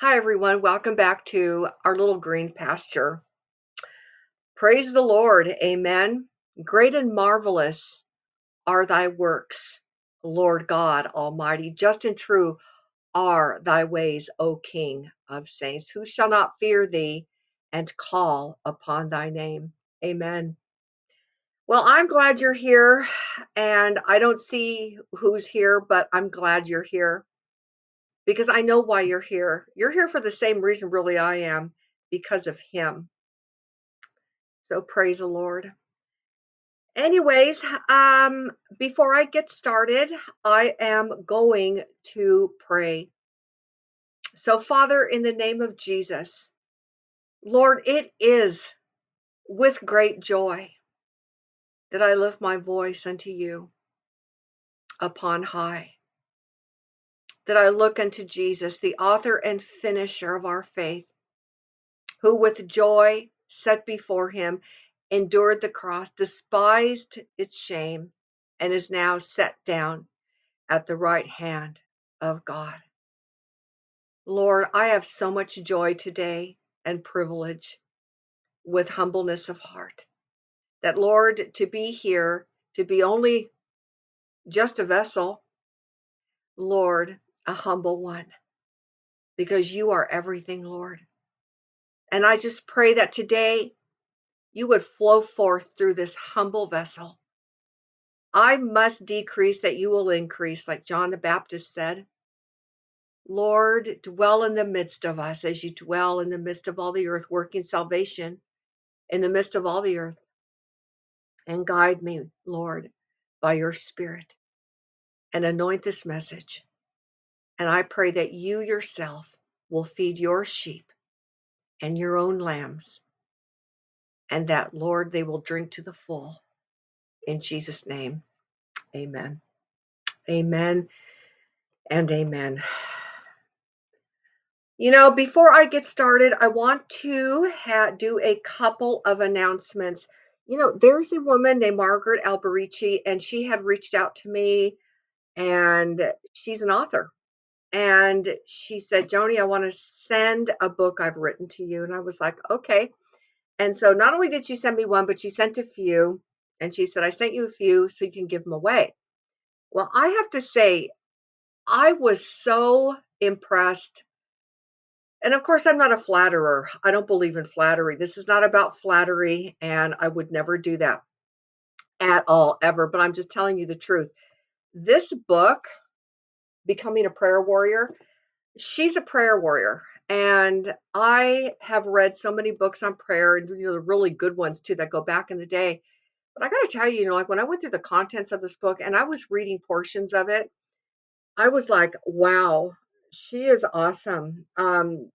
Hi, everyone. Welcome back to our little green pasture. Praise the Lord. Amen. Great and marvelous are thy works, Lord God Almighty. Just and true are thy ways, O King of saints. Who shall not fear thee and call upon thy name? Amen. Well, I'm glad you're here, and I don't see who's here, but I'm glad you're here because I know why you're here. You're here for the same reason, really, I am because of Him. So praise the Lord. Anyways, um, before I get started, I am going to pray. So, Father, in the name of Jesus, Lord, it is with great joy that I lift my voice unto you upon high, that I look unto Jesus, the author and finisher of our faith, who with joy set before him endured the cross, despised its shame, and is now set down at the right hand of God. Lord, I have so much joy today and privilege with humbleness of heart. That, Lord, to be here, to be only just a vessel, Lord, a humble one, because you are everything, Lord. And I just pray that today you would flow forth through this humble vessel. I must decrease that you will increase, like John the Baptist said. Lord, dwell in the midst of us as you dwell in the midst of all the earth, working salvation in the midst of all the earth. And guide me, Lord, by your Spirit and anoint this message. And I pray that you yourself will feed your sheep and your own lambs, and that, Lord, they will drink to the full. In Jesus' name, amen. Amen and amen. You know, before I get started, I want to ha- do a couple of announcements. You know, there's a woman named Margaret Alberici, and she had reached out to me, and she's an author. And she said, Joni, I want to send a book I've written to you. And I was like, okay. And so not only did she send me one, but she sent a few. And she said, I sent you a few so you can give them away. Well, I have to say, I was so impressed and of course, I'm not a flatterer. I don't believe in flattery. This is not about flattery, and I would never do that at all, ever. But I'm just telling you the truth. This book, Becoming a Prayer Warrior, she's a prayer warrior. And I have read so many books on prayer, and you know, the really good ones too that go back in the day. But I got to tell you, you know, like when I went through the contents of this book and I was reading portions of it, I was like, wow, she is awesome. Um,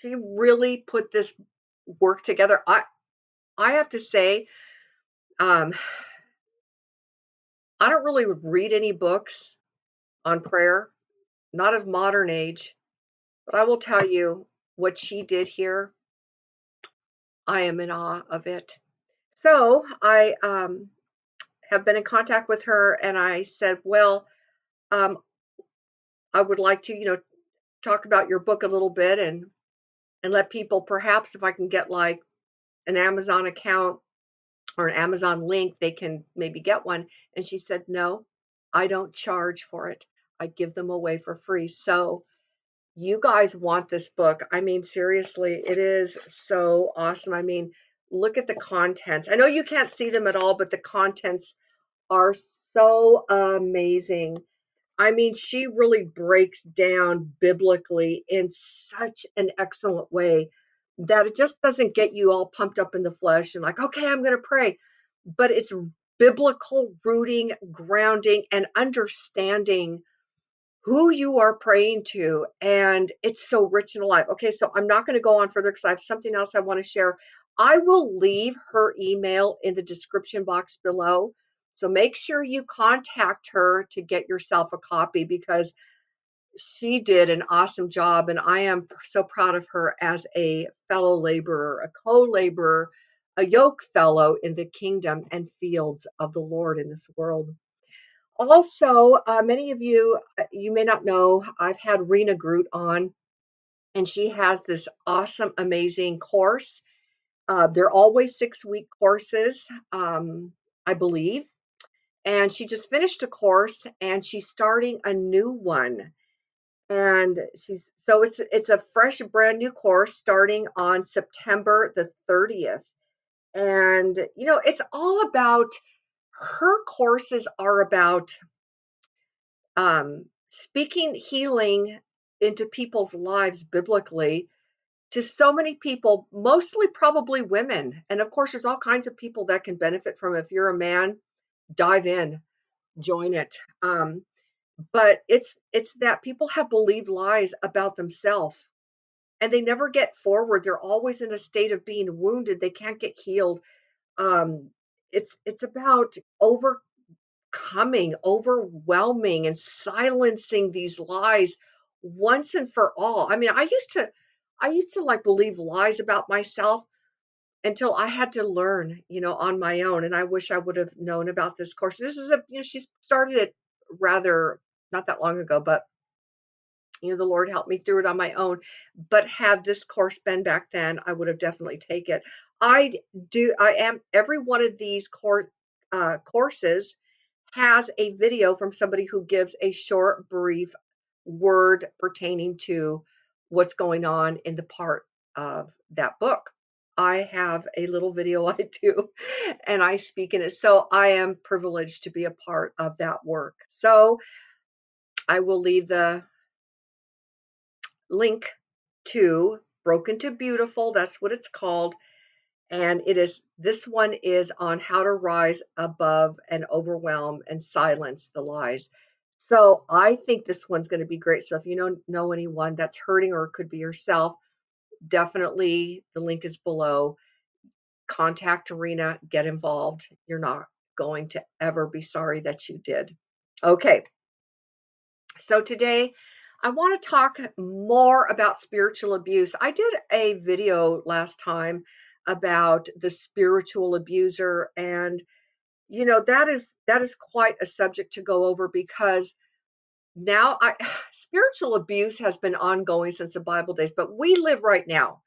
she really put this work together. I I have to say, um, I don't really read any books on prayer, not of modern age, but I will tell you what she did here. I am in awe of it. So I um, have been in contact with her, and I said, well, um, I would like to, you know, talk about your book a little bit and and let people perhaps if I can get like an Amazon account or an Amazon link, they can maybe get one. And she said, No, I don't charge for it. I give them away for free. So you guys want this book. I mean, seriously, it is so awesome. I mean, look at the contents. I know you can't see them at all, but the contents are so amazing. I mean, she really breaks down biblically in such an excellent way that it just doesn't get you all pumped up in the flesh and like, okay, I'm going to pray. But it's biblical rooting, grounding, and understanding who you are praying to. And it's so rich and alive. Okay, so I'm not going to go on further because I have something else I want to share. I will leave her email in the description box below. So make sure you contact her to get yourself a copy because she did an awesome job. And I am so proud of her as a fellow laborer, a co laborer, a yoke fellow in the kingdom and fields of the Lord in this world. Also, uh, many of you, uh, you may not know, I've had Rena Groot on and she has this awesome, amazing course. Uh, they're always six week courses, um, I believe. And she just finished a course and she's starting a new one. And she's so it's it's a fresh, brand new course starting on September the 30th. And you know, it's all about her courses are about um, speaking healing into people's lives biblically to so many people, mostly probably women. And of course, there's all kinds of people that can benefit from it. If you're a man, dive in, join it. Um, but it's it's that people have believed lies about themselves and they never get forward. They're always in a state of being wounded. They can't get healed. Um, it's it's about overcoming, overwhelming, and silencing these lies once and for all. I mean, I used to, I used to like believe lies about myself until I had to learn, you know, on my own. And I wish I would have known about this course. This is a, you know, she started it rather not that long ago, but you know, the Lord helped me through it on my own. But had this course been back then, I would have definitely taken it. I do. I am every one of these course uh, courses has a video from somebody who gives a short, brief word pertaining to what's going on in the part of that book. I have a little video I do and I speak in it. So I am privileged to be a part of that work. So I will leave the link to Broken to Beautiful. That's what it's called and it is this one is on how to rise above and overwhelm and silence the lies. So i think this one's going to be great. So if you know know anyone that's hurting or could be yourself definitely the link is below. Contact Rena get involved. You're not going to ever be sorry that you did. Okay. So today I want to talk more about spiritual abuse. I did a video last time about the spiritual abuser and you know that is that is quite a subject to go over because now I spiritual abuse has been ongoing since the Bible days but we live right now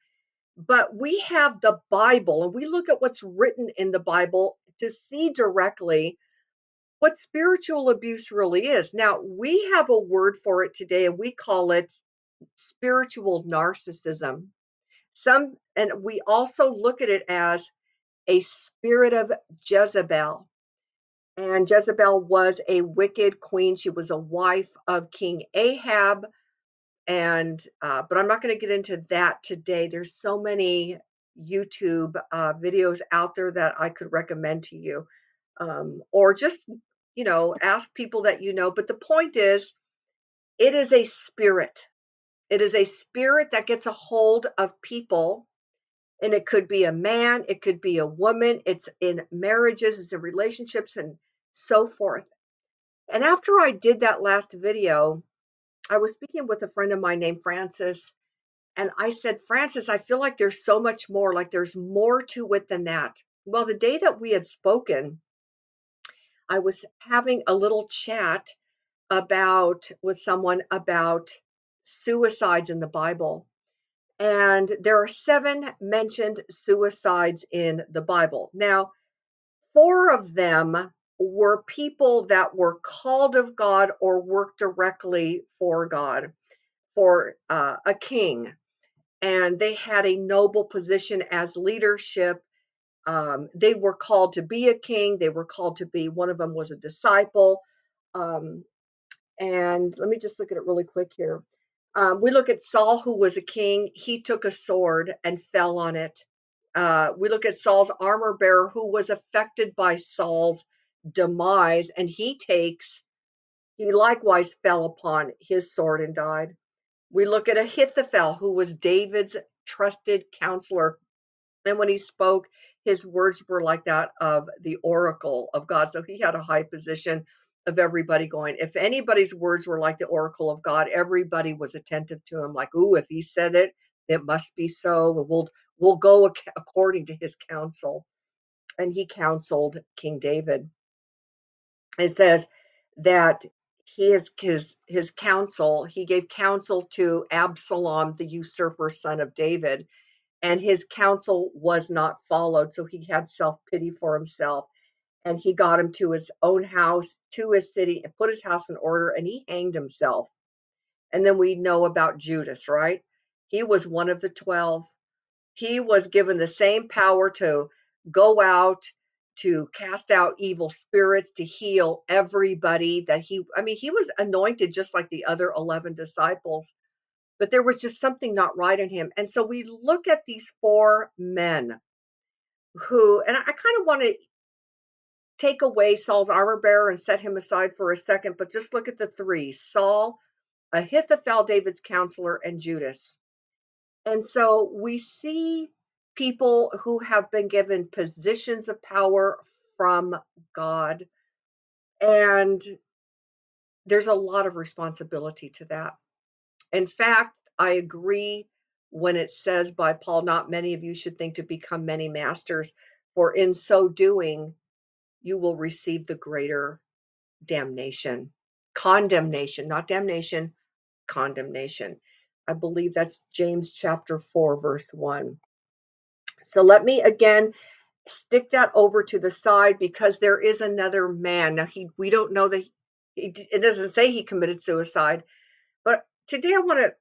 but we have the Bible and we look at what's written in the Bible to see directly what spiritual abuse really is. Now, we have a word for it today and we call it spiritual narcissism. Some, and we also look at it as a spirit of Jezebel. And Jezebel was a wicked queen. She was a wife of King Ahab. And, uh, but I'm not going to get into that today. There's so many YouTube uh, videos out there that I could recommend to you. Um, or just, you know, ask people that you know. But the point is, it is a spirit. It is a spirit that gets a hold of people, and it could be a man, it could be a woman, it's in marriages, it's in relationships, and so forth. And after I did that last video, I was speaking with a friend of mine named Francis, and I said, Francis, I feel like there's so much more, like there's more to it than that. Well, the day that we had spoken, I was having a little chat about with someone about suicides in the Bible. And there are seven mentioned suicides in the Bible. Now, four of them were people that were called of God or worked directly for God, for uh, a king. And they had a noble position as leadership. Um, they were called to be a king. They were called to be, one of them was a disciple. Um, and let me just look at it really quick here. Um, we look at Saul, who was a king. He took a sword and fell on it. Uh, we look at Saul's armor bearer, who was affected by Saul's demise, and he takes, he likewise fell upon his sword and died. We look at Ahithophel, who was David's trusted counselor. And when he spoke, his words were like that of the oracle of God. So he had a high position of everybody going. If anybody's words were like the oracle of God, everybody was attentive to him, like, "Ooh, if he said it, it must be so. We'll we'll go ac- according to his counsel." And he counseled King David. It says that he is his his counsel he gave counsel to absalom the usurper son of david and his counsel was not followed so he had self-pity for himself and he got him to his own house to his city and put his house in order and he hanged himself. And then we know about judas right? He was one of the 12 he was given the same power to go out to cast out evil spirits, to heal everybody that he, I mean, he was anointed just like the other 11 disciples, but there was just something not right in him. And so we look at these four men who, and I kind of want to take away Saul's armor bearer and set him aside for a second, but just look at the three Saul, Ahithophel, David's counselor, and Judas. And so we see people who have been given positions of power from God. And there's a lot of responsibility to that. In fact, I agree when it says by Paul, not many of you should think to become many masters, for in so doing, you will receive the greater damnation, condemnation, not damnation, condemnation. I believe that's James chapter 4, verse 1. So let me again stick that over to the side because there is another man. Now he we don't know that he, it doesn't say he committed suicide, but today I want to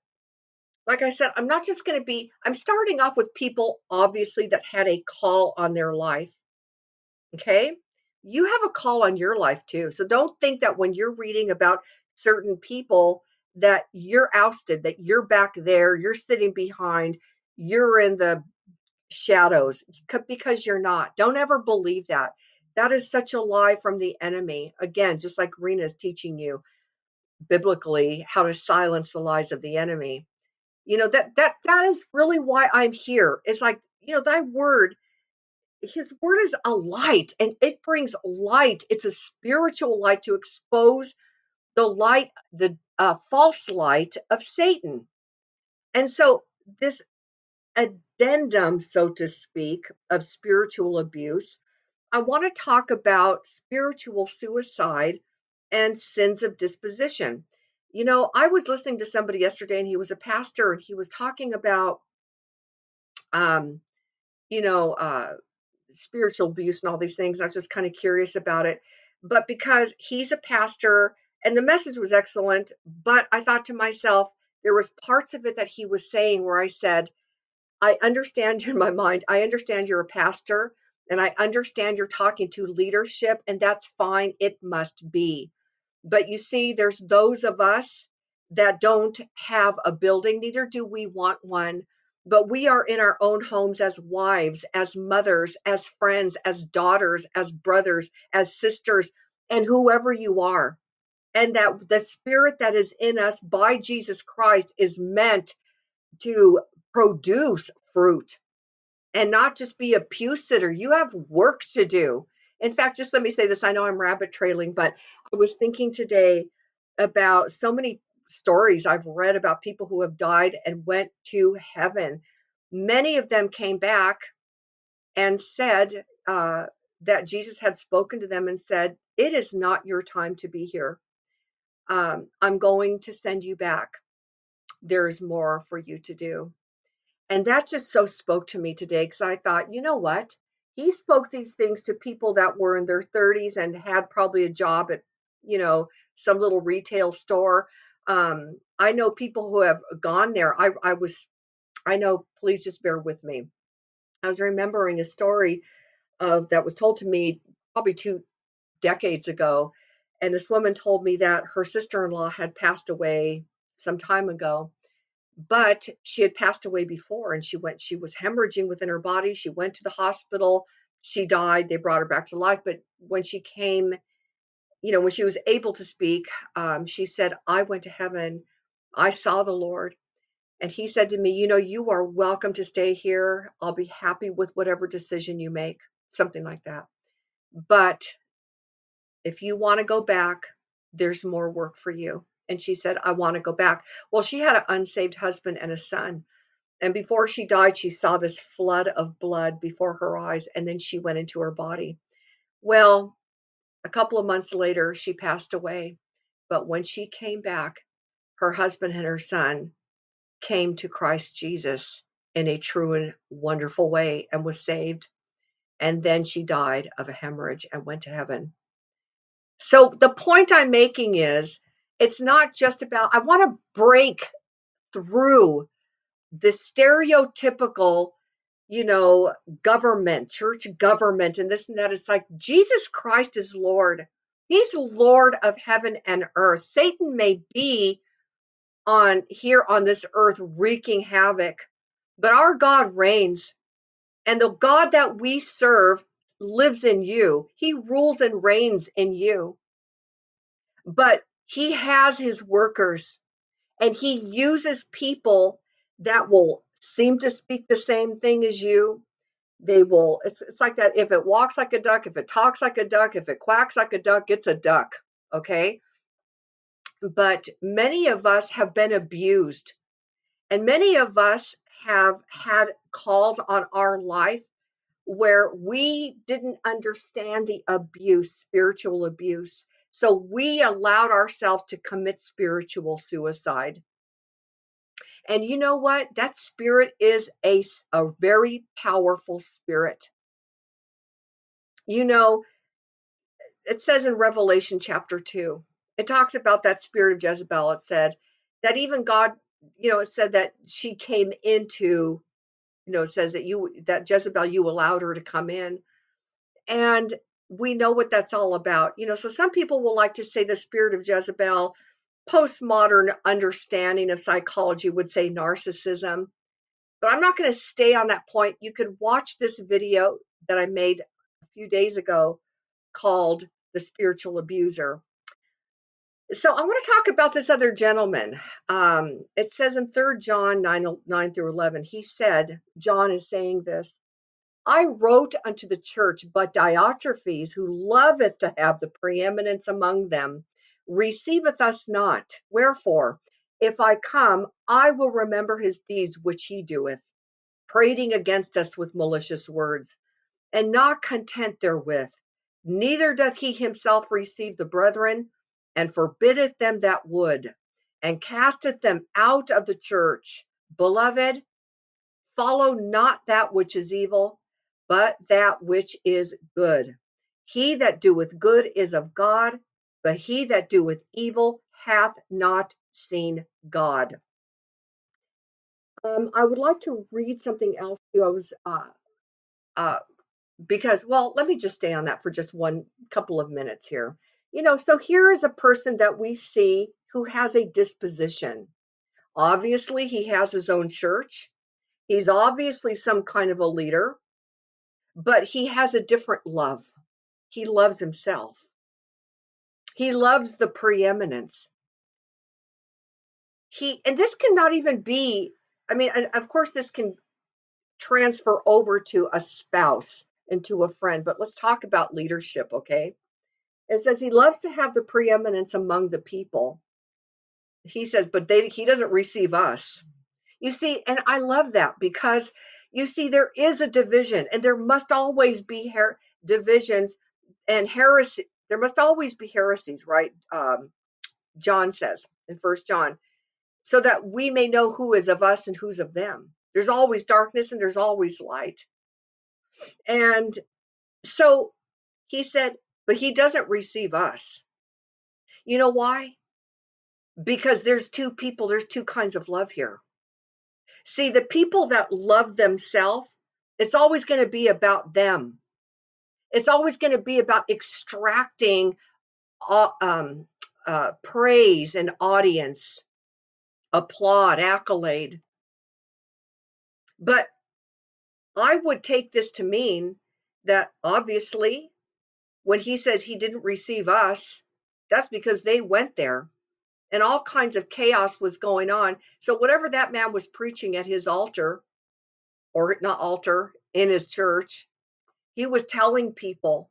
like I said, I'm not just going to be I'm starting off with people obviously that had a call on their life. Okay? You have a call on your life too. So don't think that when you're reading about certain people that you're ousted, that you're back there, you're sitting behind, you're in the shadows because you're not. Don't ever believe that. That is such a lie from the enemy. Again, just like Rena is teaching you biblically how to silence the lies of the enemy. You know that that that is really why I'm here. It's like you know thy word. His word is a light, and it brings light. It's a spiritual light to expose the light, the uh, false light of Satan. And so this addendum, so to speak, of spiritual abuse, I want to talk about spiritual suicide and sins of disposition. You know, I was listening to somebody yesterday and he was a pastor and he was talking about, um, you know, uh, spiritual abuse and all these things. I was just kind of curious about it. But because he's a pastor and the message was excellent, but I thought to myself, there was parts of it that he was saying where I said, I understand in my mind, I understand you're a pastor and I understand you're talking to leadership, and that's fine. It must be. But you see, there's those of us that don't have a building, neither do we want one. But we are in our own homes as wives, as mothers, as friends, as daughters, as brothers, as sisters, and whoever you are. And that the spirit that is in us by Jesus Christ is meant to produce fruit and not just be a pew sitter. You have work to do. In fact, just let me say this I know I'm rabbit trailing, but I was thinking today about so many stories I've read about people who have died and went to heaven. Many of them came back and said uh, that Jesus had spoken to them and said, It is not your time to be here. Um, I'm going to send you back. There's more for you to do. And that just so spoke to me today because I thought, you know what? He spoke these things to people that were in their 30s and had probably a job at, you know, some little retail store. Um, I know people who have gone there. I, I was, I know, please just bear with me. I was remembering a story of that was told to me probably two decades ago. And this woman told me that her sister in law had passed away some time ago but she had passed away before and she went she was hemorrhaging within her body she went to the hospital she died they brought her back to life but when she came you know when she was able to speak um, she said i went to heaven i saw the lord and he said to me you know you are welcome to stay here i'll be happy with whatever decision you make something like that but if you want to go back there's more work for you and she said, I want to go back. Well, she had an unsaved husband and a son. And before she died, she saw this flood of blood before her eyes, and then she went into her body. Well, a couple of months later, she passed away. But when she came back, her husband and her son came to Christ Jesus in a true and wonderful way and was saved. And then she died of a hemorrhage and went to heaven. So the point I'm making is it's not just about, I want to break through the stereotypical, you know, government, church government, and this and that. It's like Jesus Christ is Lord. He's Lord of heaven and earth. Satan may be on here on this earth wreaking havoc, but our God reigns. And the God that we serve lives in you. He rules and reigns in you. But he has his workers and he uses people that will seem to speak the same thing as you. They will, it's, it's like that. If it walks like a duck, if it talks like a duck, if it quacks like a duck, it's a duck. Okay. But many of us have been abused, and many of us have had calls on our life where we didn't understand the abuse, spiritual abuse. So we allowed ourselves to commit spiritual suicide. And you know what? That spirit is a, a very powerful spirit. You know, it says in Revelation chapter 2, it talks about that spirit of Jezebel. It said that even God, you know, it said that she came into, you know, it says that you, that Jezebel, you allowed her to come in. And we know what that's all about. You know, so some people will like to say the spirit of Jezebel, postmodern understanding of psychology would say narcissism. But I'm not going to stay on that point. You could watch this video that I made a few days ago called The Spiritual Abuser. So I want to talk about this other gentleman. Um, it says in 3 John 9, 9 through 11, he said, John is saying this, I wrote unto the church, but Diotrephes, who loveth to have the preeminence among them, receiveth us not. Wherefore, if I come, I will remember his deeds which he doeth, prating against us with malicious words, and not content therewith. Neither doth he himself receive the brethren, and forbiddeth them that would, and casteth them out of the church. Beloved, follow not that which is evil, but that which is good. He that doeth good is of God, but he that doeth evil hath not seen God. Um, I would like to read something else to you. I was uh, uh, because, well, let me just stay on that for just one couple of minutes here. You know, so here is a person that we see who has a disposition. Obviously, he has his own church. He's obviously some kind of a leader, but he has a different love. He loves himself. He loves the preeminence. He, and this cannot even be, I mean, of course, this can transfer over to a spouse and to a friend, but let's talk about leadership, okay? It says he loves to have the preeminence among the people. He says, but they, he doesn't receive us. You see, and I love that because you see, there is a division, and there must always be her- divisions and heresy. There must always be heresies, right? Um, John says in First John, so that we may know who is of us and who's of them. There's always darkness and there's always light. And so he said, but he doesn't receive us. You know why? Because there's two people, there's two kinds of love here. See, the people that love themselves, it's always going to be about them. It's always going to be about extracting uh, um, uh, praise and audience, applaud, accolade. But I would take this to mean that obviously when he says he didn't receive us, that's because they went there and all kinds of chaos was going on. So, whatever that man was preaching at his altar, or not altar, in his church, he was telling people,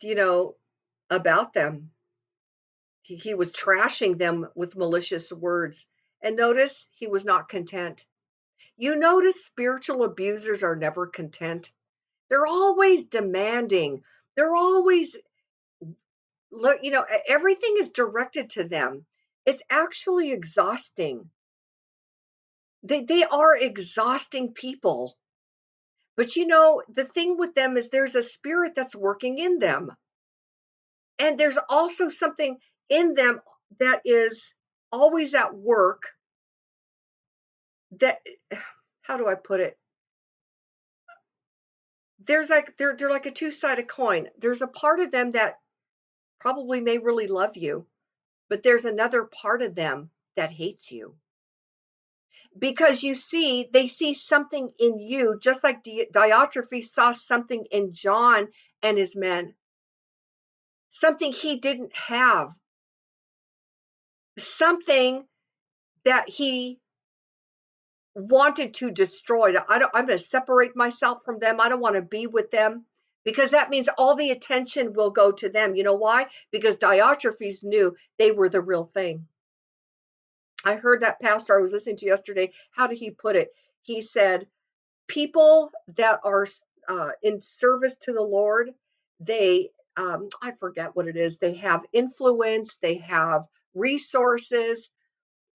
you know, about them. He, he was trashing them with malicious words. And notice he was not content. You notice spiritual abusers are never content. They're always demanding. They're always you know, everything is directed to them. It's actually exhausting. They, they are exhausting people. But you know, the thing with them is there's a spirit that's working in them. And there's also something in them that is always at work that how do I put it? There's like they're they're like a two-sided coin. There's a part of them that probably may really love you, but there's another part of them that hates you. Because you see, they see something in you, just like Diotrephes saw something in John and his men, something he didn't have, something that he wanted to destroy. I don't, I'm going to separate myself from them. I don't want to be with them because that means all the attention will go to them. You know why? Because Diotrephes knew they were the real thing. I heard that pastor I was listening to yesterday. How did he put it? He said, People that are uh, in service to the Lord, they, um, I forget what it is, they have influence, they have resources,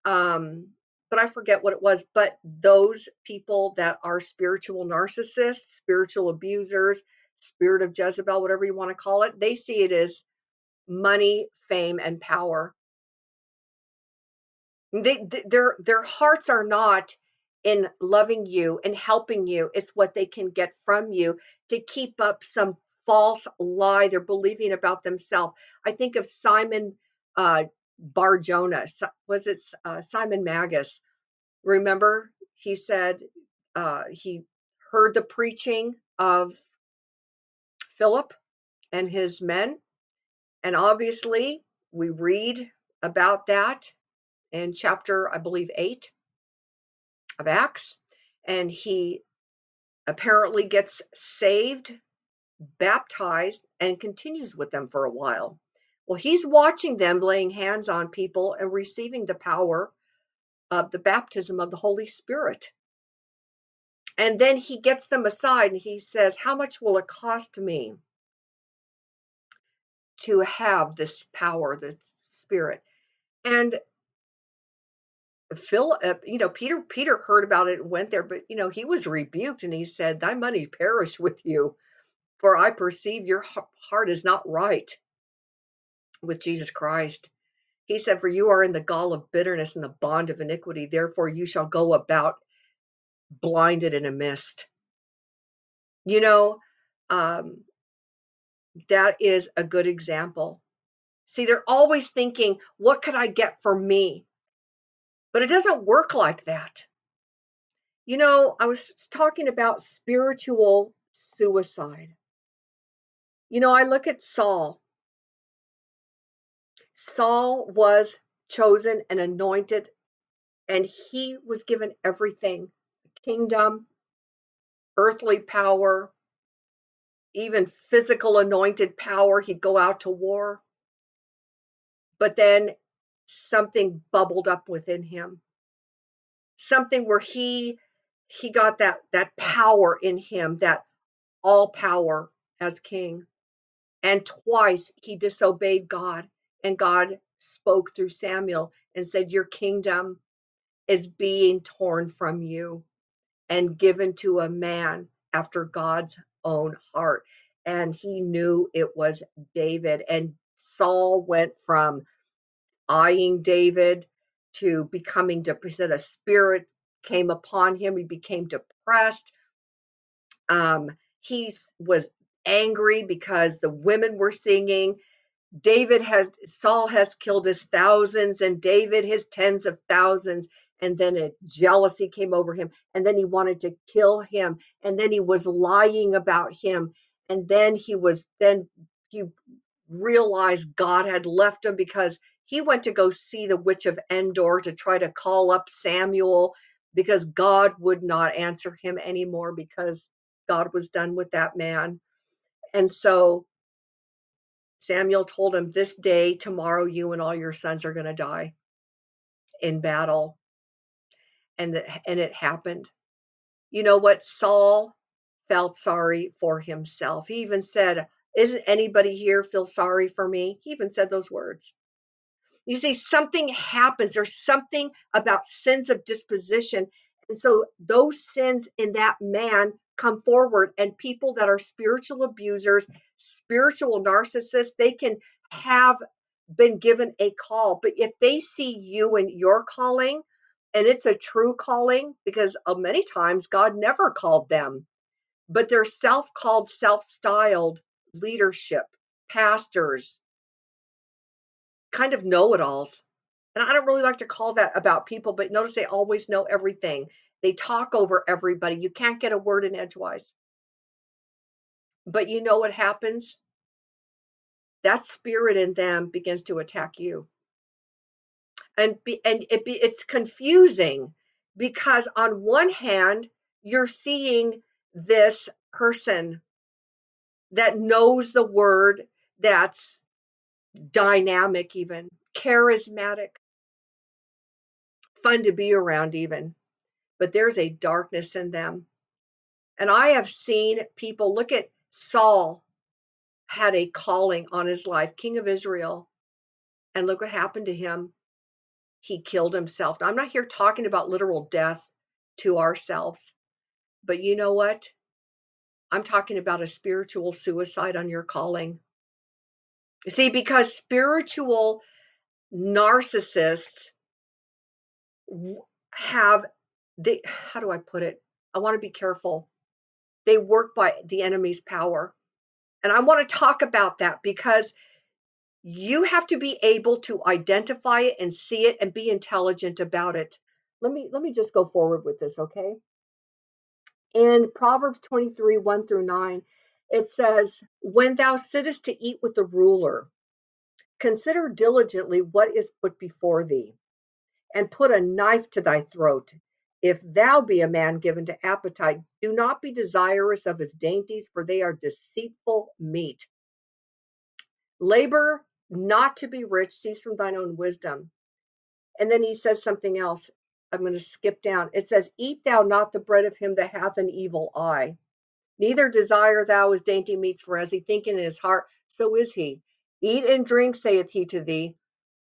um, but I forget what it was. But those people that are spiritual narcissists, spiritual abusers, spirit of Jezebel, whatever you want to call it, they see it as money, fame, and power. They, their their hearts are not in loving you and helping you. It's what they can get from you to keep up some false lie they're believing about themselves. I think of Simon uh, Bar Jonah. Was it uh, Simon Magus? Remember, he said uh, he heard the preaching of Philip and his men. And obviously, we read about that in chapter, I believe, 8 of Acts. And he apparently gets saved, baptized, and continues with them for a while. Well, he's watching them laying hands on people and receiving the power of the baptism of the Holy Spirit. And then he gets them aside and he says, How much will it cost me to have this power, this spirit? And Philip, uh, you know, Peter, Peter heard about it and went there, but you know, he was rebuked and he said, Thy money perish with you, for I perceive your heart is not right with Jesus Christ. He said, For you are in the gall of bitterness and the bond of iniquity, therefore you shall go about blinded in a mist. You know, um, that is a good example. See, they're always thinking, What could I get for me? But it doesn't work like that. You know, I was talking about spiritual suicide. You know, I look at Saul. Saul was chosen and anointed, and he was given everything kingdom, earthly power, even physical anointed power. He'd go out to war. But then something bubbled up within him. Something where he he got that that power in him, that all power as king. And twice he disobeyed God and God spoke through Samuel and said, Your kingdom is being torn from you and given to a man after God's own heart. And he knew it was David. And Saul went from eyeing David to becoming depressed. A spirit came upon him. He became depressed. Um, he was angry because the women were singing David has Saul has killed his thousands and David his tens of thousands and then a jealousy came over him and then he wanted to kill him and then he was lying about him and then he was then he realized God had left him because he went to go see the witch of Endor to try to call up Samuel because God would not answer him anymore because God was done with that man. And so Samuel told him, This day, tomorrow, you and all your sons are going to die in battle. And, the, and it happened. You know what? Saul felt sorry for himself. He even said, Isn't anybody here feel sorry for me? He even said those words. You see, something happens. There's something about sins of disposition. And so those sins in that man come forward, and people that are spiritual abusers, spiritual narcissists, they can have been given a call. But if they see you and your calling, and it's a true calling, because uh, many times God never called them, but they're self called, self styled leadership, pastors, kind of know it alls. And I don't really like to call that about people, but notice they always know everything. They talk over everybody. You can't get a word in edgewise. But you know what happens? That spirit in them begins to attack you. And be, and it be, it's confusing because on one hand, you're seeing this person that knows the word that's dynamic, even charismatic, fun to be around, even. But there's a darkness in them. And I have seen people look at Saul had a calling on his life, king of Israel. And look what happened to him. He killed himself. Now, I'm not here talking about literal death to ourselves. But you know what? I'm talking about a spiritual suicide on your calling. See, because spiritual narcissists have they how do I put it? I want to be careful. They work by the enemy's power. And I want to talk about that because you have to be able to identify it and see it and be intelligent about it. Let me let me just go forward with this, okay? In Proverbs 23, 1 through 9, it says, When thou sittest to eat with the ruler, consider diligently what is put before thee, and put a knife to thy throat. If thou be a man given to appetite, do not be desirous of his dainties, for they are deceitful meat. Labor not to be rich, cease from thine own wisdom. And then he says something else. I'm going to skip down. It says, Eat thou not the bread of him that hath an evil eye, neither desire thou his dainty meats, for as he thinketh in his heart, so is he. Eat and drink, saith he to thee,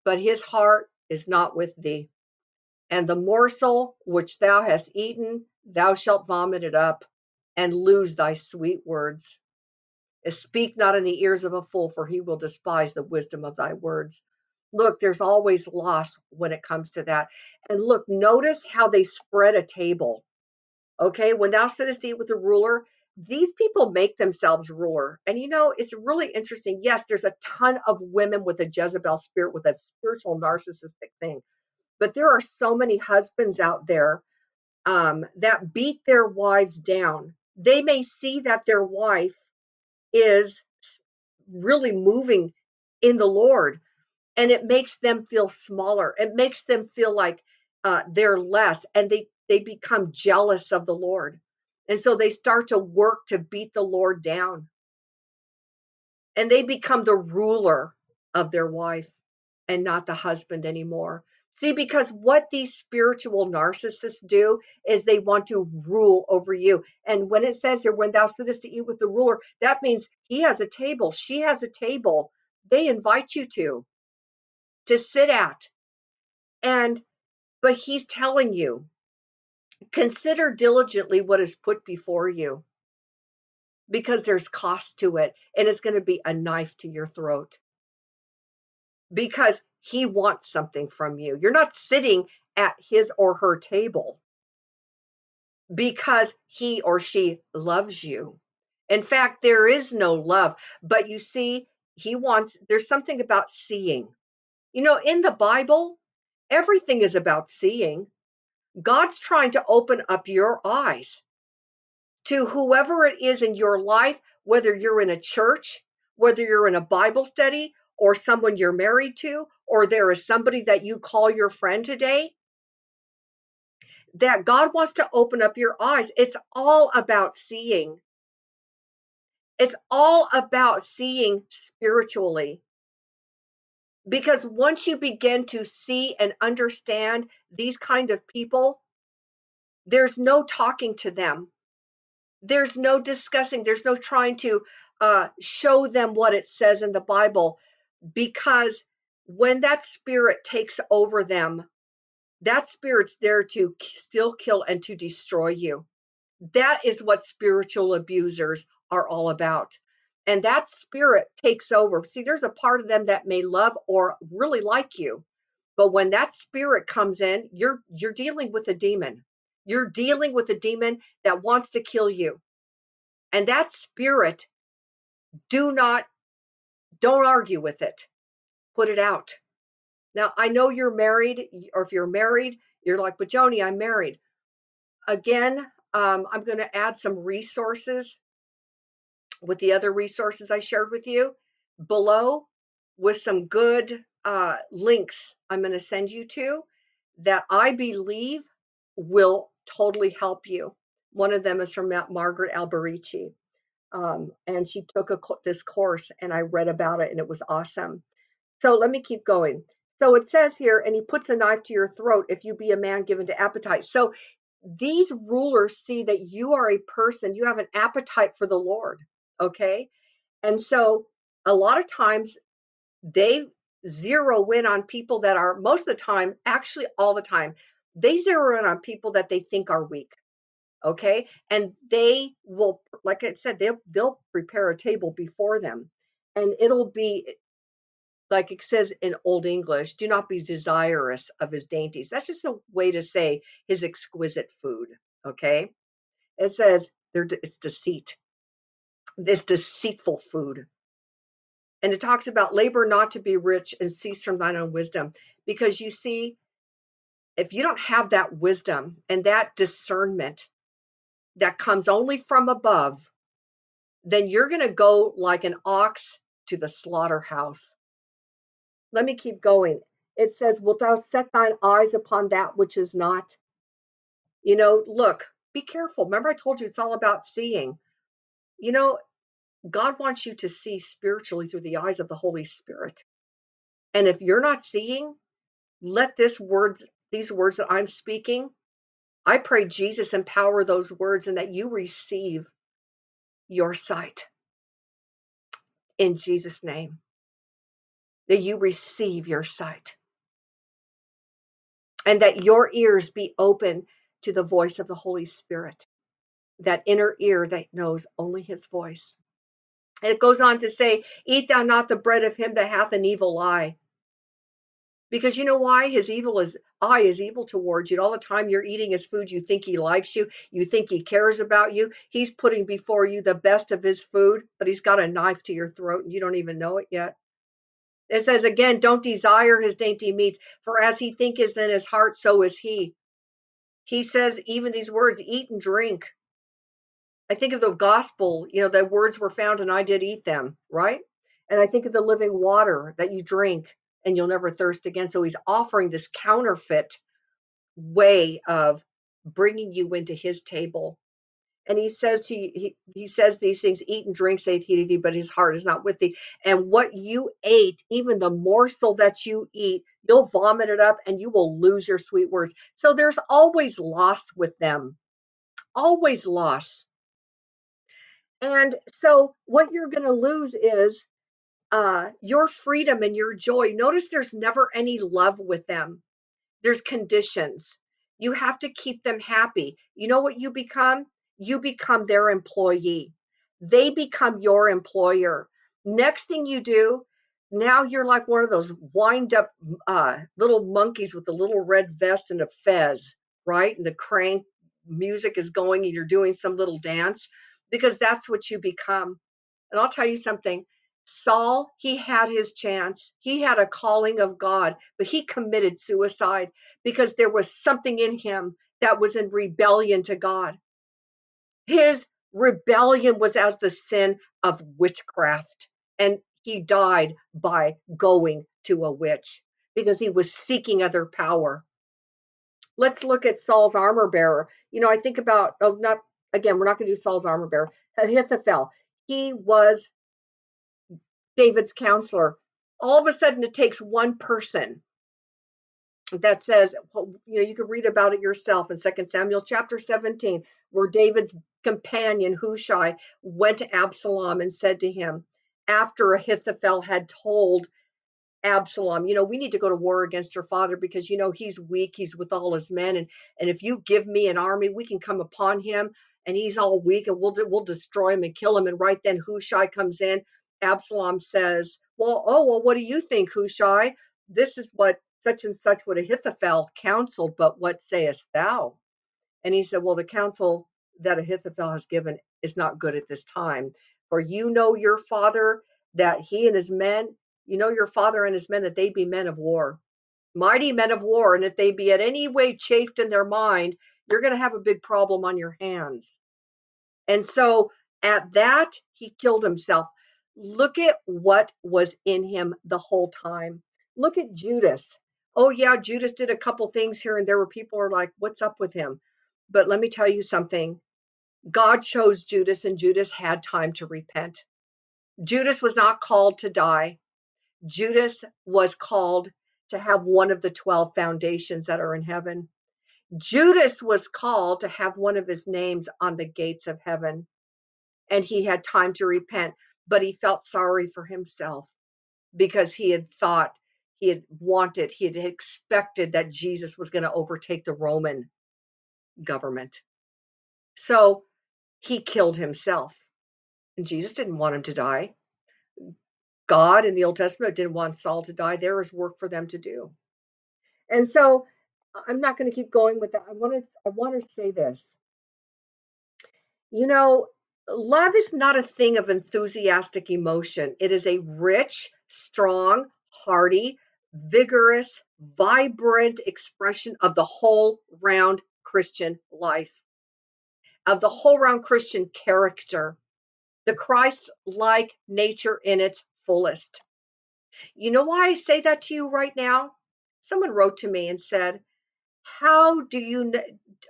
but his heart is not with thee. And the morsel which thou hast eaten, thou shalt vomit it up, and lose thy sweet words. Eh, speak not in the ears of a fool, for he will despise the wisdom of thy words. Look, there's always loss when it comes to that. And look, notice how they spread a table. Okay, when thou sittest eat with the ruler, these people make themselves ruler. And you know, it's really interesting. Yes, there's a ton of women with a Jezebel spirit, with a spiritual narcissistic thing. But there are so many husbands out there um, that beat their wives down. They may see that their wife is really moving in the Lord, and it makes them feel smaller. It makes them feel like uh, they're less, and they they become jealous of the Lord, and so they start to work to beat the Lord down, and they become the ruler of their wife and not the husband anymore. See, because what these spiritual narcissists do is they want to rule over you. And when it says here, when thou sittest to eat with the ruler, that means he has a table, she has a table. They invite you to to sit at. And but he's telling you, consider diligently what is put before you because there's cost to it and it's going to be a knife to your throat because he wants something from you. You're not sitting at his or her table because he or she loves you. In fact, there is no love, but you see, he wants, there's something about seeing. You know, in the Bible, everything is about seeing. God's trying to open up your eyes to whoever it is in your life, whether you're in a church, whether you're in a Bible study, or someone you're married to, or there is somebody that you call your friend today. That God wants to open up your eyes. It's all about seeing. It's all about seeing spiritually. Because once you begin to see and understand these kind of people, there's no talking to them. There's no discussing. There's no trying to uh, show them what it says in the Bible because when that spirit takes over them, that spirit's there to still kill and to destroy you. That is what spiritual abusers are all about. And that spirit takes over. See, there's a part of them that may love or really like you. But when that spirit comes in, you're you're dealing with a demon. You're dealing with a demon that wants to kill you. And that spirit, do not don't argue with it. Put it out. Now, I know you're married, or if you're married, you're like, but Joni, I'm married. Again, um, I'm going to add some resources with the other resources I shared with you below with some good uh, links I'm going to send you to that I believe will totally help you. One of them is from Margaret Alberici. Um, and she took a, this course and I read about it and it was awesome. So let me keep going. So it says here, and he puts a knife to your throat if you be a man given to appetite. So these rulers see that you are a person, you have an appetite for the Lord. Okay. And so a lot of times they zero in on people that are most of the time, actually all the time, they zero in on people that they think are weak. Okay. And they will, like I said, they'll, they'll prepare a table before them and it'll be like it says in Old English, do not be desirous of his dainties. That's just a way to say his exquisite food. Okay. It says there, it's deceit this deceitful food. And it talks about labor not to be rich and cease from thine own wisdom. Because you see, if you don't have that wisdom and that discernment that comes only from above, then you're going to go like an ox to the slaughterhouse. Let me keep going. It says, Wilt thou set thine eyes upon that which is not? You know, look, be careful. Remember, I told you it's all about seeing. You know, God wants you to see spiritually through the eyes of the Holy Spirit. And if you're not seeing, let this words, these words that I'm speaking, I pray Jesus empower those words and that you receive your sight. In Jesus' name. That you receive your sight. And that your ears be open to the voice of the Holy Spirit. That inner ear that knows only his voice. And it goes on to say, Eat thou not the bread of him that hath an evil eye. Because you know why? His evil is eye is evil towards you. all the time you're eating his food, you think he likes you, you think he cares about you. He's putting before you the best of his food, but he's got a knife to your throat and you don't even know it yet. It says again, don't desire his dainty meats, for as he thinketh in his heart, so is he. He says even these words, eat and drink. I think of the gospel, you know, the words were found and I did eat them, right? And I think of the living water that you drink and you'll never thirst again. So he's offering this counterfeit way of bringing you into his table. And he says to he, he says these things, eat and drink, saith he to thee, but his heart is not with thee. And what you ate, even the morsel that you eat, you'll vomit it up and you will lose your sweet words. So there's always loss with them. Always loss. And so what you're going to lose is uh, your freedom and your joy. Notice there's never any love with them. There's conditions. You have to keep them happy. You know what you become? You become their employee. They become your employer. Next thing you do, now you're like one of those wind up uh, little monkeys with a little red vest and a fez, right? And the crank music is going and you're doing some little dance because that's what you become. And I'll tell you something Saul, he had his chance. He had a calling of God, but he committed suicide because there was something in him that was in rebellion to God. His rebellion was as the sin of witchcraft, and he died by going to a witch because he was seeking other power. Let's look at Saul's armor bearer. You know, I think about, oh, not again, we're not going to do Saul's armor bearer. Ahithophel, he was David's counselor. All of a sudden, it takes one person that says, well, you know, you can read about it yourself in 2 Samuel chapter 17, where David's companion Hushai went to Absalom and said to him, after Ahithophel had told Absalom, you know, we need to go to war against your father because you know he's weak, he's with all his men, and and if you give me an army, we can come upon him, and he's all weak, and we'll we'll destroy him and kill him. And right then Hushai comes in. Absalom says, "Well, oh well, what do you think, Hushai? This is what such and such would Ahithophel counseled, but what sayest thou?" And he said, "Well, the counsel that Ahithophel has given is not good at this time, for you know your father that he and his men." You know your father and his men that they be men of war, mighty men of war, and if they be at any way chafed in their mind, you're going to have a big problem on your hands. And so at that, he killed himself. Look at what was in him the whole time. Look at Judas. Oh, yeah, Judas did a couple things here and there where people are like, what's up with him? But let me tell you something God chose Judas, and Judas had time to repent. Judas was not called to die. Judas was called to have one of the 12 foundations that are in heaven. Judas was called to have one of his names on the gates of heaven. And he had time to repent, but he felt sorry for himself because he had thought, he had wanted, he had expected that Jesus was going to overtake the Roman government. So he killed himself. And Jesus didn't want him to die. God in the Old Testament didn't want Saul to die. There is work for them to do. And so I'm not going to keep going with that. I want to I want to say this. You know, love is not a thing of enthusiastic emotion. It is a rich, strong, hearty, vigorous, vibrant expression of the whole round Christian life, of the whole round Christian character, the Christ like nature in its fullest. You know why I say that to you right now? Someone wrote to me and said, How do you,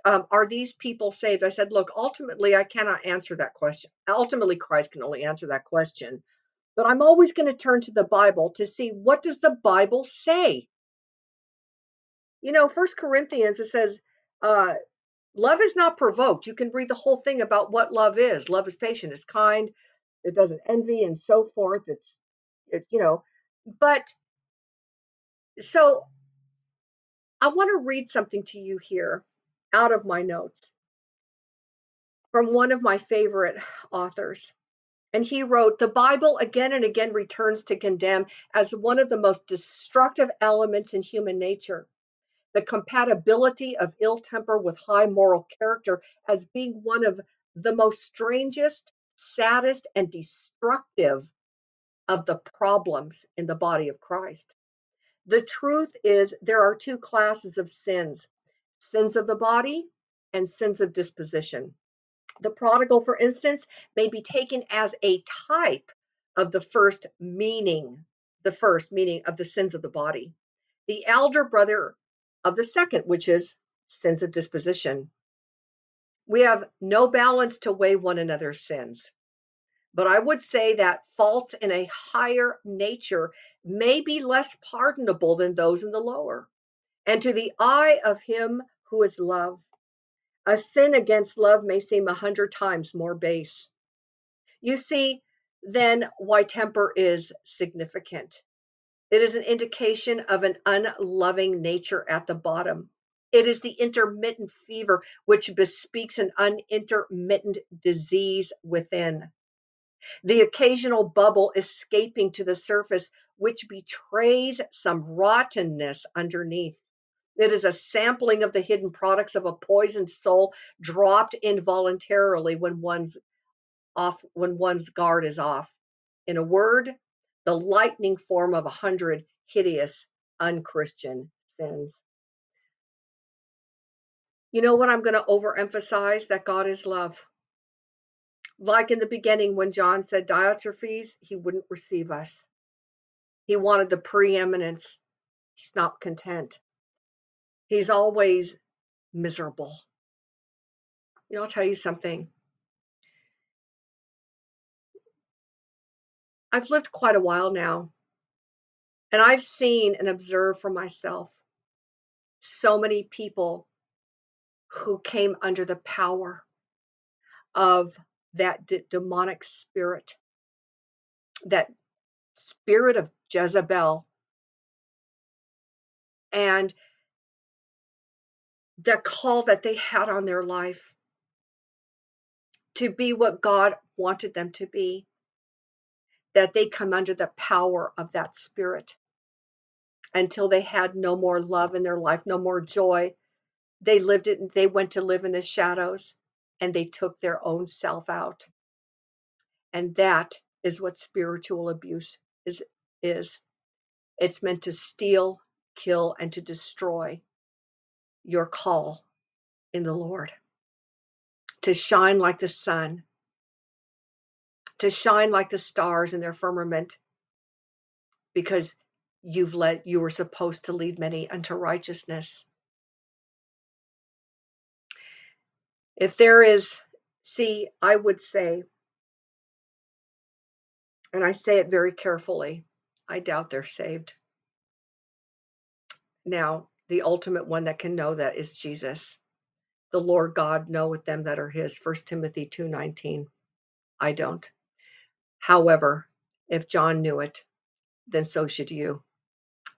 um, are these people saved? I said, Look, ultimately, I cannot answer that question. Ultimately, Christ can only answer that question. But I'm always going to turn to the Bible to see what does the Bible say? You know, First Corinthians, it says, uh, love is not provoked. You can read the whole thing about what love is. Love is patient, it's kind, it doesn't envy, and so forth. It's Uh, you know, but so I want to read something to you here out of my notes from one of my favorite authors. And he wrote, The Bible again and again returns to condemn as one of the most destructive elements in human nature. The compatibility of ill temper with high moral character as being one of the most strangest, saddest, and destructive of the problems in the body of Christ. The truth is, there are two classes of sins sins of the body and sins of disposition. The prodigal, for instance, may be taken as a type of the first meaning, the first meaning of the sins of the body. The elder brother of the second, which is sins of disposition. We have no balance to weigh one another's sins. But I would say that faults in a higher nature may be less pardonable than those in the lower. And to the eye of him who is love, a sin against love may seem a hundred times more base. You see, then why temper is significant. It is an indication of an unloving nature at the bottom. It is the intermittent fever which bespeaks an unintermittent disease within the occasional bubble escaping to the surface, which betrays some rottenness underneath. It is a sampling of the hidden products of a poisoned soul dropped involuntarily when one's off when one's guard is off. In a word, the lightning form of a hundred hideous unchristian sins. You know what I'm going to overemphasize? That God is love like in the beginning when John said Diotrephes, he wouldn't receive us. He wanted the preeminence. He's not content. He's always miserable. You know, I'll tell you something. I've lived quite a while now, and I've seen and observed for myself so many people who came under the power of that d- demonic spirit, that spirit of Jezebel. And the call that they had on their life to be what God wanted them to be, that they come under the power of that spirit until they had no more love in their life, no more joy. They lived it, they went to live in the shadows and they took their own self out. And that is what spiritual abuse is is. It's meant to steal, kill, and to destroy your call in the Lord. To shine like the sun, to shine like the stars in their firmament, because you've led you were supposed to lead many unto righteousness. If there is, see, I would say, and I say it very carefully, I doubt they're saved. Now, the ultimate one that can know that is Jesus. The Lord God knoweth them that are his. 1 Timothy 2:19. I don't. However, if John knew it, then so should you.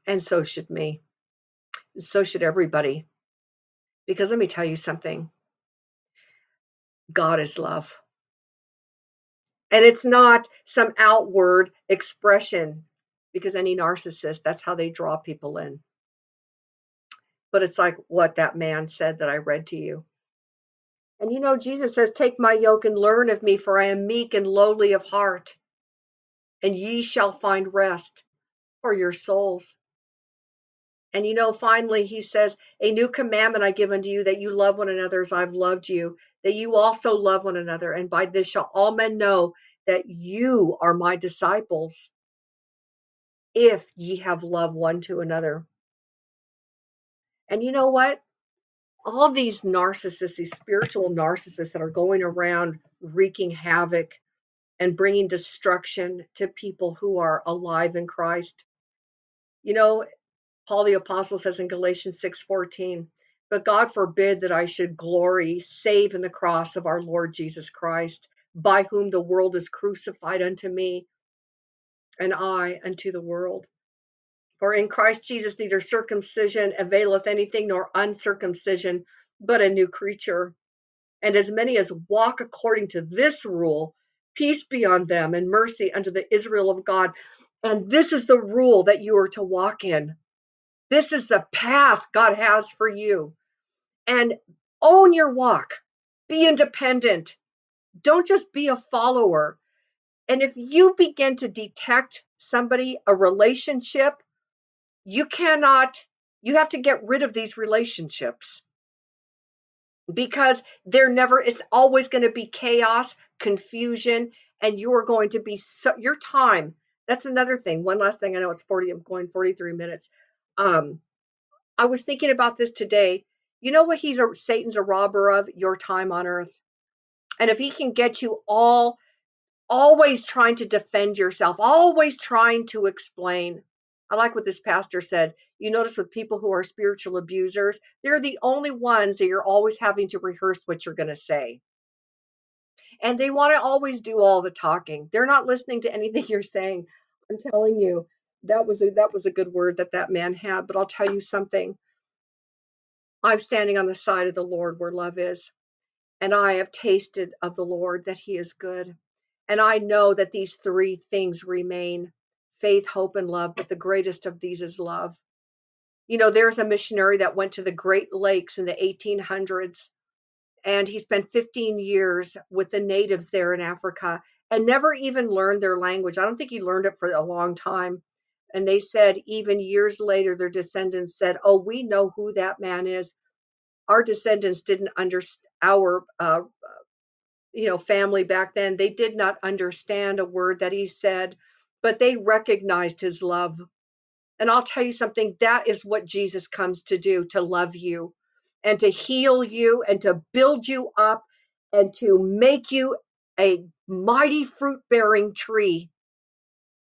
And so should me. So should everybody. Because let me tell you something. God is love. And it's not some outward expression because any narcissist, that's how they draw people in. But it's like what that man said that I read to you. And you know, Jesus says, Take my yoke and learn of me, for I am meek and lowly of heart, and ye shall find rest for your souls. And you know, finally, he says, A new commandment I give unto you, that you love one another as I've loved you, that you also love one another. And by this shall all men know that you are my disciples, if ye have love one to another. And you know what? All these narcissists, these spiritual narcissists that are going around wreaking havoc and bringing destruction to people who are alive in Christ. You know, Paul the apostle says in Galatians 6:14, "But God forbid that I should glory save in the cross of our Lord Jesus Christ, by whom the world is crucified unto me, and I unto the world." For in Christ Jesus neither circumcision availeth anything nor uncircumcision, but a new creature. And as many as walk according to this rule, peace be on them and mercy unto the Israel of God. And this is the rule that you are to walk in. This is the path God has for you. And own your walk. Be independent. Don't just be a follower. And if you begin to detect somebody, a relationship, you cannot, you have to get rid of these relationships because there never is always going to be chaos, confusion, and you are going to be so, your time. That's another thing. One last thing. I know it's 40, I'm going 43 minutes. Um, I was thinking about this today. You know what he's a Satan's a robber of? Your time on earth. And if he can get you all always trying to defend yourself, always trying to explain. I like what this pastor said. You notice with people who are spiritual abusers, they're the only ones that you're always having to rehearse what you're going to say. And they want to always do all the talking. They're not listening to anything you're saying. I'm telling you, that was a that was a good word that that man had, but I'll tell you something. I'm standing on the side of the Lord where love is, and I have tasted of the Lord that he is good. And I know that these three things remain faith, hope, and love, but the greatest of these is love. You know, there's a missionary that went to the Great Lakes in the 1800s, and he spent 15 years with the natives there in Africa and never even learned their language. I don't think he learned it for a long time. And they said, even years later, their descendants said, Oh, we know who that man is. Our descendants didn't understand our, uh, you know, family back then. They did not understand a word that he said, but they recognized his love. And I'll tell you something that is what Jesus comes to do to love you and to heal you and to build you up and to make you a mighty fruit bearing tree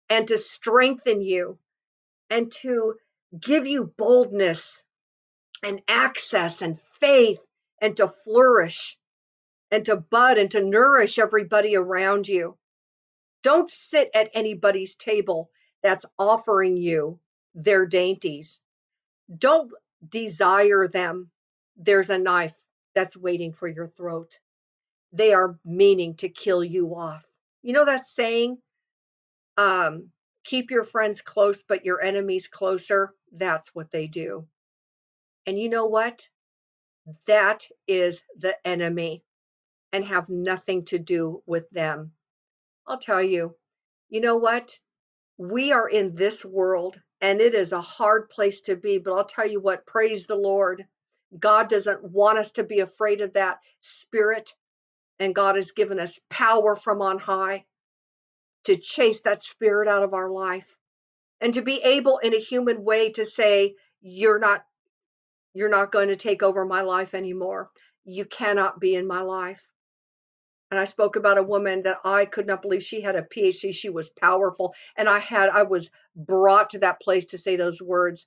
and to strengthen you and to give you boldness and access and faith and to flourish and to bud and to nourish everybody around you. Don't sit at anybody's table that's offering you their dainties. Don't desire them. There's a knife that's waiting for your throat. They are meaning to kill you off. You know that saying, um, keep your friends close, but your enemies closer? That's what they do. And you know what? That is the enemy and have nothing to do with them. I'll tell you, you know what? We are in this world and it is a hard place to be, but I'll tell you what, praise the Lord. God doesn't want us to be afraid of that spirit, and God has given us power from on high to chase that spirit out of our life and to be able in a human way to say you're not you're not going to take over my life anymore. You cannot be in my life. And I spoke about a woman that I could not believe she had a PhD. She was powerful. And I had, I was brought to that place to say those words.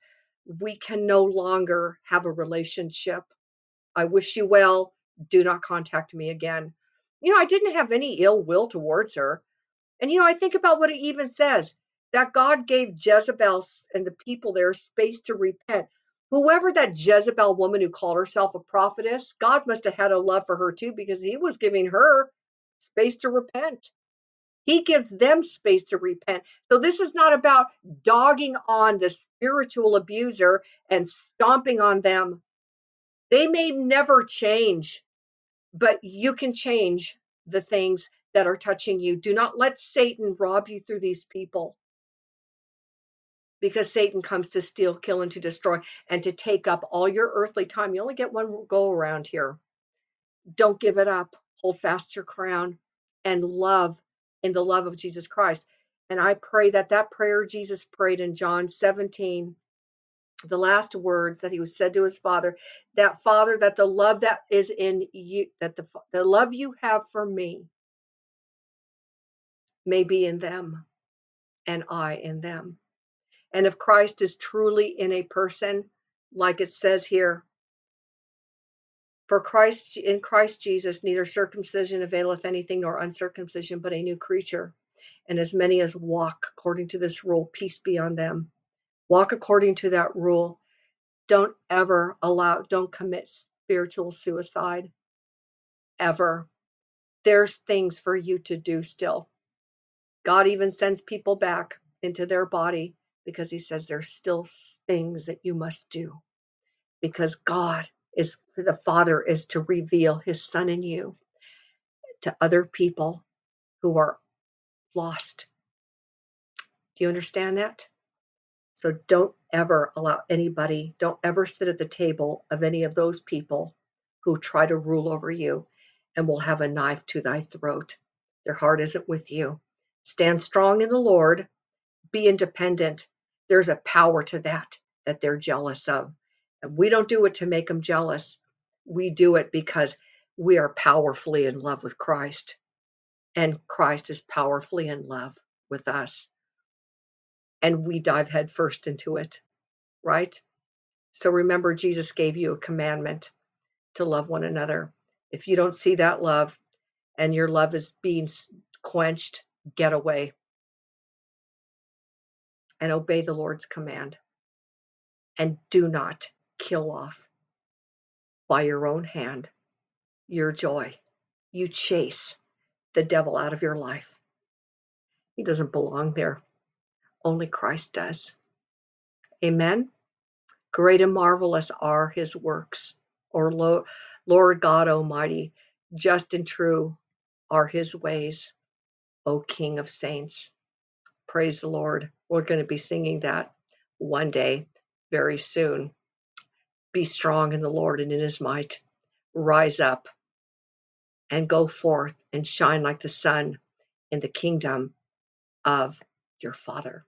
We can no longer have a relationship. I wish you well. Do not contact me again. You know, I didn't have any ill will towards her. And, you know, I think about what it even says that God gave Jezebel and the people there space to repent whoever that Jezebel woman who called herself a prophetess, God must have had a love for her too because he was giving her space to repent. He gives them space to repent. So this is not about dogging on the spiritual abuser and stomping on them. They may never change, but you can change the things that are touching you. Do not let Satan rob you through these people because Satan comes to steal, kill, and to destroy, and to take up all your earthly time. You only get one go around here. Don't give it up. Hold fast your crown and love in the love of Jesus Christ. And I pray that that prayer Jesus prayed in John 17, the last words that he was said to his father, that father, that the love that is in you, that the, the love you have for me may be in them and I in them and if Christ is truly in a person, like it says here, for Christ in Christ Jesus, neither circumcision availeth anything nor uncircumcision, but a new creature. And as many as walk according to this rule, peace be on them. Walk according to that rule. Don't ever allow, don't commit spiritual suicide. Ever. There's things for you to do still. God even sends people back into their body because he says there's still things that you must do because God is the Father is to reveal his son in you to other people who are lost. Do you understand that? So don't ever allow anybody, don't ever sit at the table of any of those people who try to rule over you and will have a knife to thy throat. Their heart isn't with you. Stand strong in the Lord, be independent, there's a power to that that they're jealous of. And we don't do it to make them jealous. We do it because we are powerfully in love with Christ. And Christ is powerfully in love with us. And we dive headfirst into it, right? So remember, Jesus gave you a commandment to love one another. If you don't see that love and your love is being quenched, get away and obey the Lord's command. And do not kill off by your own hand your joy. You chase the devil out of your life. He doesn't belong there. Only Christ does. Amen. Great and marvelous are his works, or Lord God Almighty, just and true are his ways, O King of saints. Praise the Lord. We're going to be singing that one day, very soon. Be strong in the Lord and in his might. Rise up and go forth and shine like the sun in the kingdom of your Father.